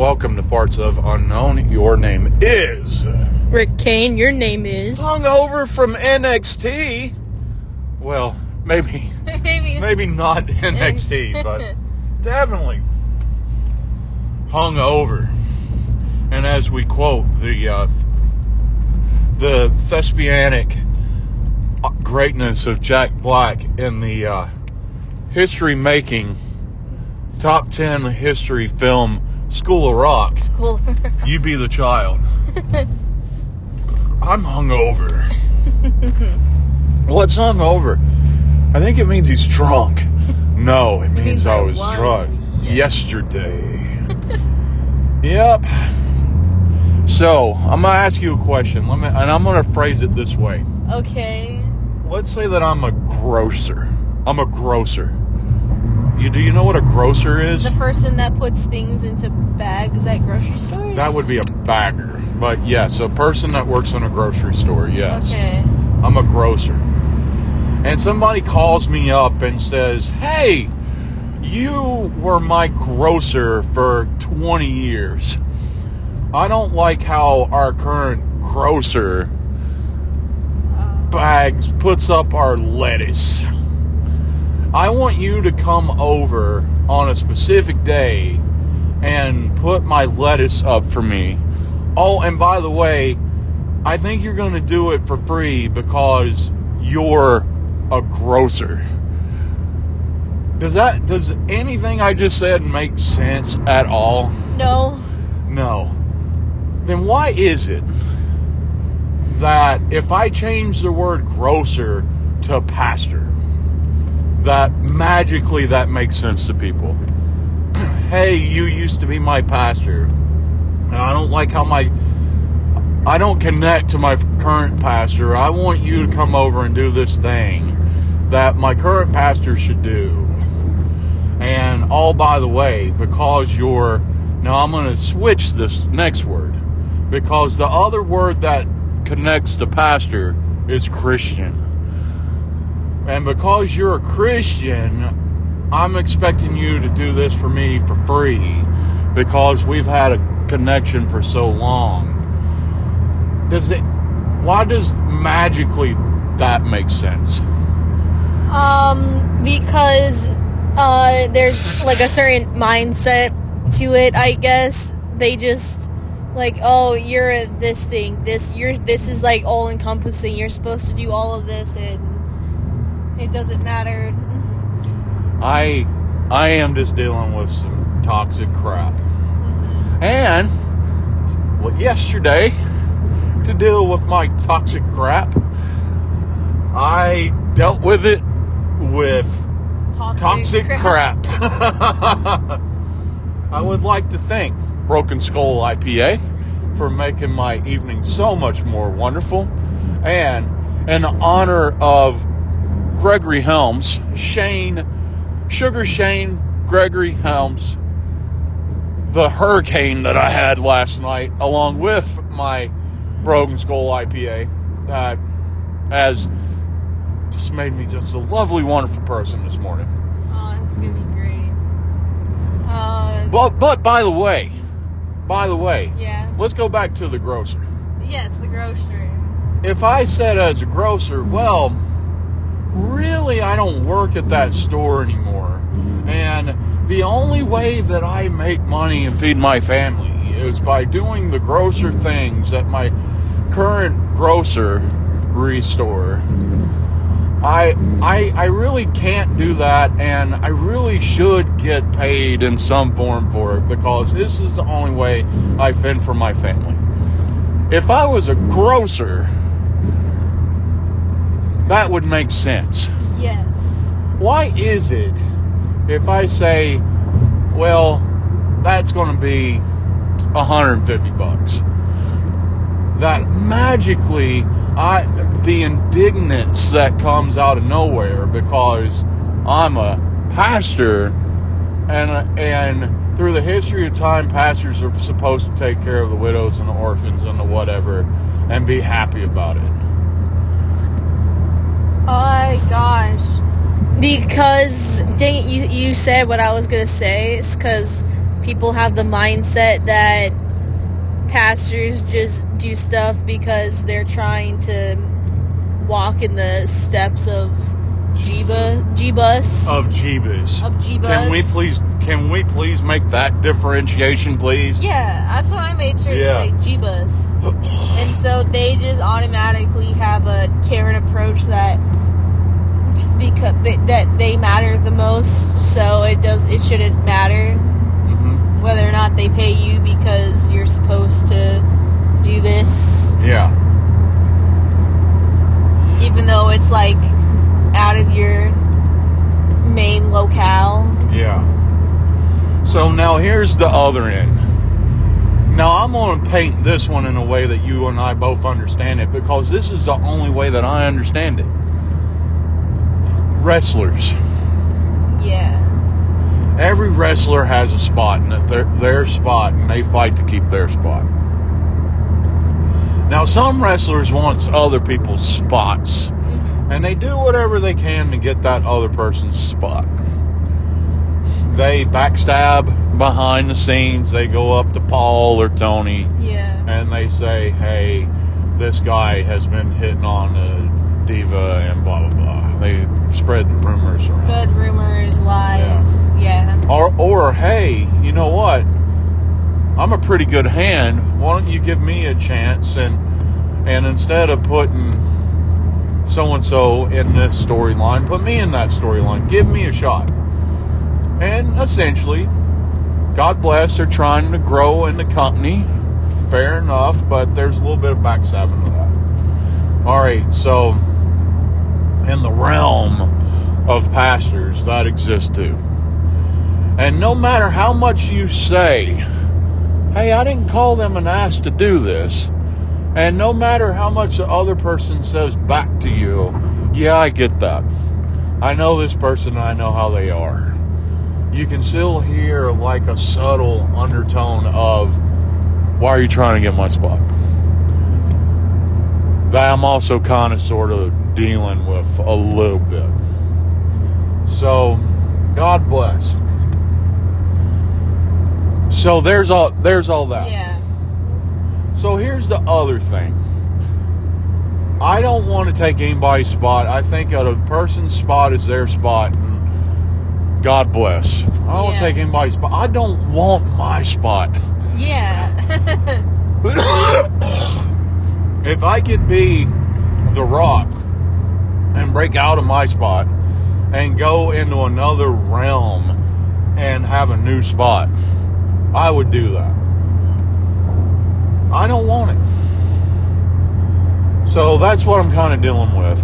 Welcome to Parts of Unknown. Your name is Rick Kane, your name is. hungover from NXT. Well, maybe Maybe. maybe not NXT, but definitely hungover. And as we quote the uh, the thespianic greatness of Jack Black in the uh, history-making top ten history film School of Rock, Cool. you be the child. I'm hungover. What's hungover? I think it means he's drunk. No, it means, means I was drunk yesterday. yesterday. yep. So I'm gonna ask you a question. Let me, and I'm gonna phrase it this way. okay. Let's say that I'm a grocer. I'm a grocer. You do you know what a grocer is? The person that puts things into bags at grocery stores? That would be a bagger. But yes, a person that works in a grocery store. Yes. Okay. I'm a grocer. And somebody calls me up and says, Hey, you were my grocer for 20 years. I don't like how our current grocer oh. bags puts up our lettuce. I want you to come over on a specific day and put my lettuce up for me. Oh, and by the way, I think you're going to do it for free because you're a grocer. Does that does anything I just said make sense at all? No. No. Then why is it that if I change the word grocer to pastor, that magically that makes sense to people? hey, you used to be my pastor. And I don't like how my I don't connect to my current pastor. I want you to come over and do this thing that my current pastor should do. And all by the way, because you're now I'm going to switch this next word because the other word that connects to pastor is Christian. And because you're a Christian, I'm expecting you to do this for me for free because we've had a connection for so long. Does it why does magically that make sense? Um, because uh, there's like a certain mindset to it, I guess. They just like, oh, you're this thing. This you're this is like all encompassing. You're supposed to do all of this, and it doesn't matter. I I am just dealing with some toxic crap. Mm-hmm. And well, yesterday, to deal with my toxic crap, I dealt with it with Toxic, toxic crap. I would like to thank Broken Skull IPA for making my evening so much more wonderful. And in honor of Gregory Helms, Shane, Sugar Shane, Gregory Helms, the hurricane that I had last night, along with my Broken Skull IPA, that has just made me just a lovely, wonderful person this morning. Oh, it's gonna be great. Uh, But, but by the way, by the way, yeah. let's go back to the grocer. Yes, the grocery. If I said as a grocer, well, really, I don't work at that store anymore. Mm-hmm. And the only way that I make money and feed my family is by doing the grocer things at my current grocery store. I, I, I really can't do that, and I really should get paid in some form for it because this is the only way I fend for my family. If I was a grocer, that would make sense. Yes. Why is it if I say, well, that's going to be 150 bucks, that magically I the indignance that comes out of nowhere because I'm a pastor and and through the history of time pastors are supposed to take care of the widows and the orphans and the whatever and be happy about it. Oh my gosh. Because dang it, you you said what I was gonna say. It's because people have the mindset that pastors just do stuff because they're trying to walk in the steps of Jeba, Jebus, Of Jeebus. of Jebus. Can we please can we please make that differentiation, please? Yeah, that's what I made sure Yeah. to say, Jebus. and so they just automatically have a Karen approach that because they, that they matter the most. So it does it shouldn't matter hmm whether or not they pay you because you're supposed to do this, Yeah. even though it's like out of your main locale. Yeah. So now here's the other end. Now I'm going to paint this one in a way that you and I both understand it because this is the only way that I understand it. Wrestlers. Yeah. Every wrestler has a spot and their their spot and they fight to keep their spot. Now some wrestlers want other people's spots hmm and they do whatever they can to get that other person's spot. They backstab behind the scenes. They go up to Paul or Tony Yeah. and they say, "Hey, this guy has been hitting on a diva and blah blah blah." They spread rumors around. Bad rumors, lies. Yeah. Or, or hey, you know what? I'm a pretty good hand. Why don't you give me a chance and and instead of putting so and so in this storyline, put me in that storyline. Give me a shot. And essentially, God bless, they're trying to grow in the company. Fair enough, but there's a little bit of backstabbing to that. All right, so in the realm of pastors, that exist too. And no matter how much you say, hey, I didn't call them and ask to do this, and no matter how much the other person says back to you, yeah, I get that. I know this person, I know how they are. You can still hear like a subtle undertone of, why are you trying to get my spot? That I'm also kind of sort of dealing with a little bit. So, God bless. So there's all there's all that. Yeah. So here's the other thing. I don't want to take anybody's spot. I think a person's spot is their spot. And God bless. I don't Yeah. take anybody's spot. I don't want my spot. Yeah. if I could be the rock and break out of my spot and go into another realm and have a new spot, I would do that. I don't want it. So that's what I'm kind of dealing with.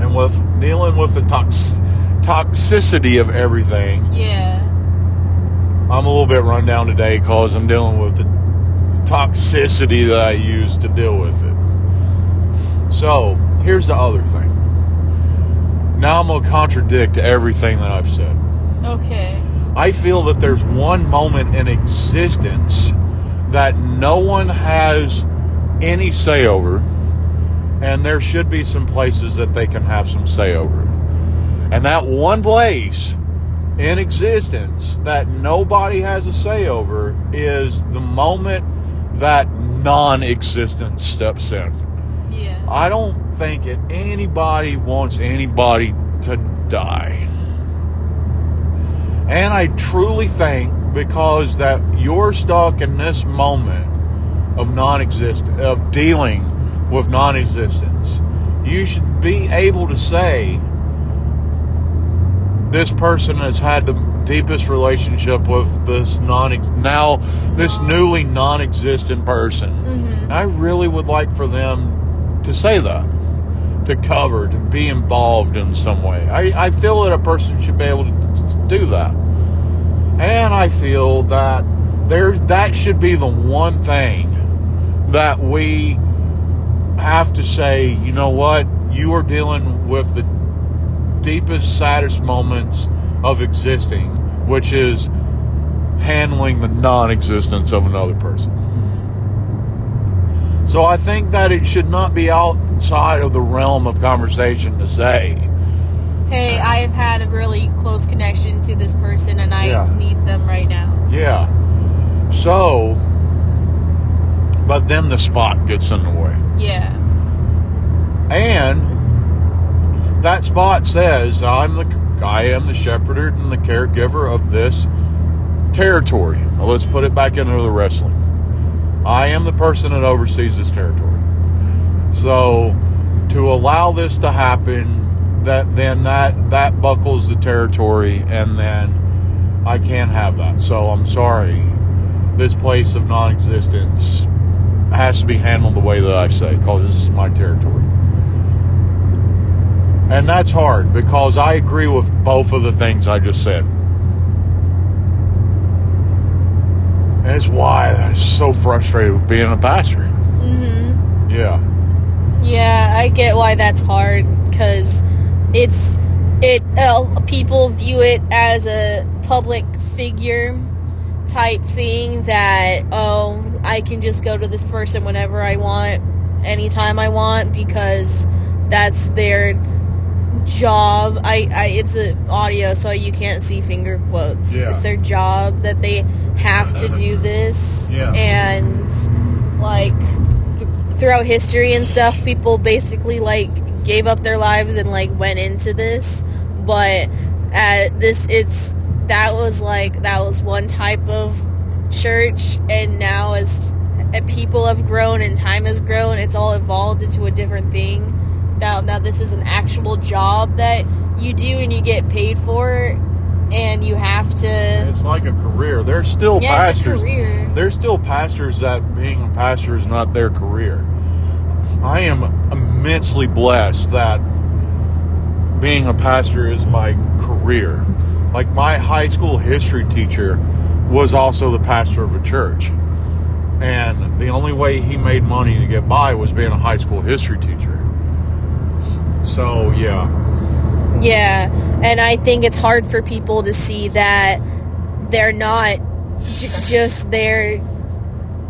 And with dealing with the tox- toxicity of everything, yeah. I'm a little bit run down today because I'm dealing with the toxicity that I use to deal with it. So, here's the other thing. Now I'm going to contradict everything that I've said. Okay. I feel that there's one moment in existence that no one has any say over, and there should be some places that they can have some say over. And that one place in existence that nobody has a say over is the moment that non existence steps in. Yeah. I don't think that anybody wants anybody to die. And I truly think because that you're stuck in this moment of non-existent of dealing with non-existence, you should be able to say this person has had the deepest relationship with this non now this newly non-existent person. hmm I really would like for them to say that, to cover, to be involved in some way. I, I feel that a person should be able to do that. And I feel that there that should be the one thing that we have to say, you know what, you are dealing with the deepest, saddest moments of existing, which is handling the non existence of another person. So I think that it should not be outside of the realm of conversation to say, hey, I've had a really close connection to this person and I Yeah. need them right now. Yeah. So, but then the spot gets in the way. Yeah. And that spot says, I'm the I am the shepherd and the caregiver of this territory. Now let's put it back into the wrestling. I am the person that oversees this territory. So to allow this to happen, that then that that buckles the territory and then I can't have that. So I'm sorry. This place of non-existence has to be handled the way that I say because this is my territory. And that's hard because I agree with both of the things I just said. It's why I'm so frustrated with being a pastor. Mm-hmm. Yeah. Yeah, I get why that's hard because it's it. Uh, people view it as a public figure type thing that oh, I can just go to this person whenever I want, anytime I want because that's their job. I, I it's a audio, so you can't see finger quotes. Yeah. It's their job that they have to do this, Yeah. and like th- throughout history and stuff, people basically like gave up their lives and like went into this. But at this, it's that was like that was one type of church, and now as people have grown and time has grown, it's all evolved into a different thing. Now, now this is an actual job that you do and you get paid for, it and you have to. It's like a career. There's still Yeah, it's a pastors. career. There's still pastors that being a pastor is not their career. I am immensely blessed that being a pastor is my career. Like my high school history teacher was also the pastor of a church. And the only way he made money to get by was being a high school history teacher. So, yeah. Yeah, and I think it's hard for people to see that they're not j- just there.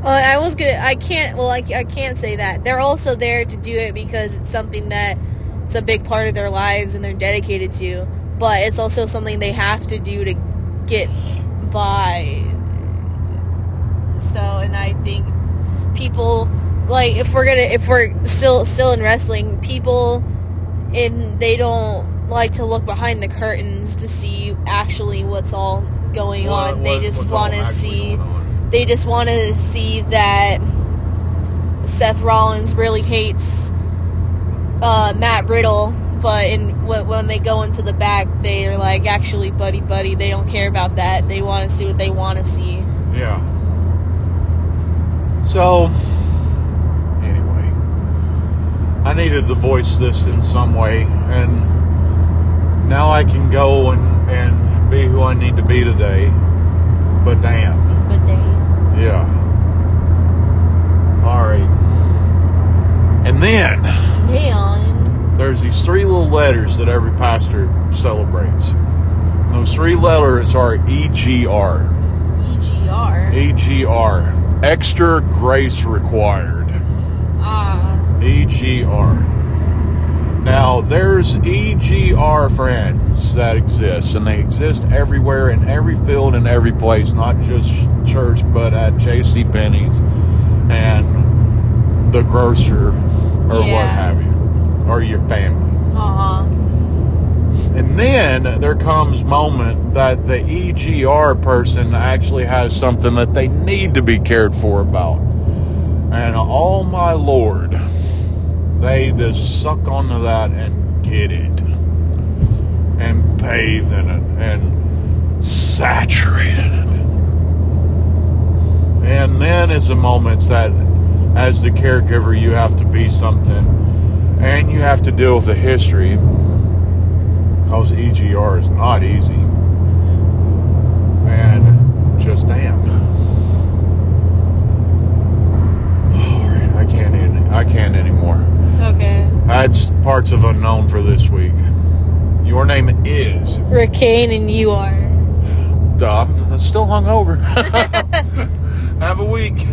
Uh, I was gonna. I can't. Well, I, I can't say that. They're also there to do it because it's something that it's a big part of their lives and they're dedicated to. But it's also something they have to do to get by. So, and I think people like if we're gonna if we're still still in wrestling, people and they don't like to look behind the curtains to see actually what's all going on. they just want to see they just want to see that Seth Rollins really hates uh, Matt Riddle, but in when, when they go into the back, they are like actually buddy buddy. They don't care about that. They want to see what they want to see. Yeah. So, I needed to voice this in some way, and now I can go and, and be who I need to be today. But damn, But they, yeah. All right. And then they on. there's these three little letters that every pastor celebrates. And those three letters are E EGR. EGR. EGR. Extra grace required. EGR. Now, there's EGR friends that exist, and they exist everywhere in every field and every place, not just church, but at J.C. Penney's and the grocer or what have you, or your family. Uh huh. And then there comes moment that the EGR person actually has something that they need to be cared for about. And oh my lord, they just suck onto that and get it. And bathe in it and saturate in it. And then is the moments that as the caregiver you have to be something and you have to deal with the history because EGR is not easy. And just damn. I can't. I can't anymore. Okay. That's parts of unknown for this week. Your name is. Ricane and you are. Duh, I'm still hungover. Have a week.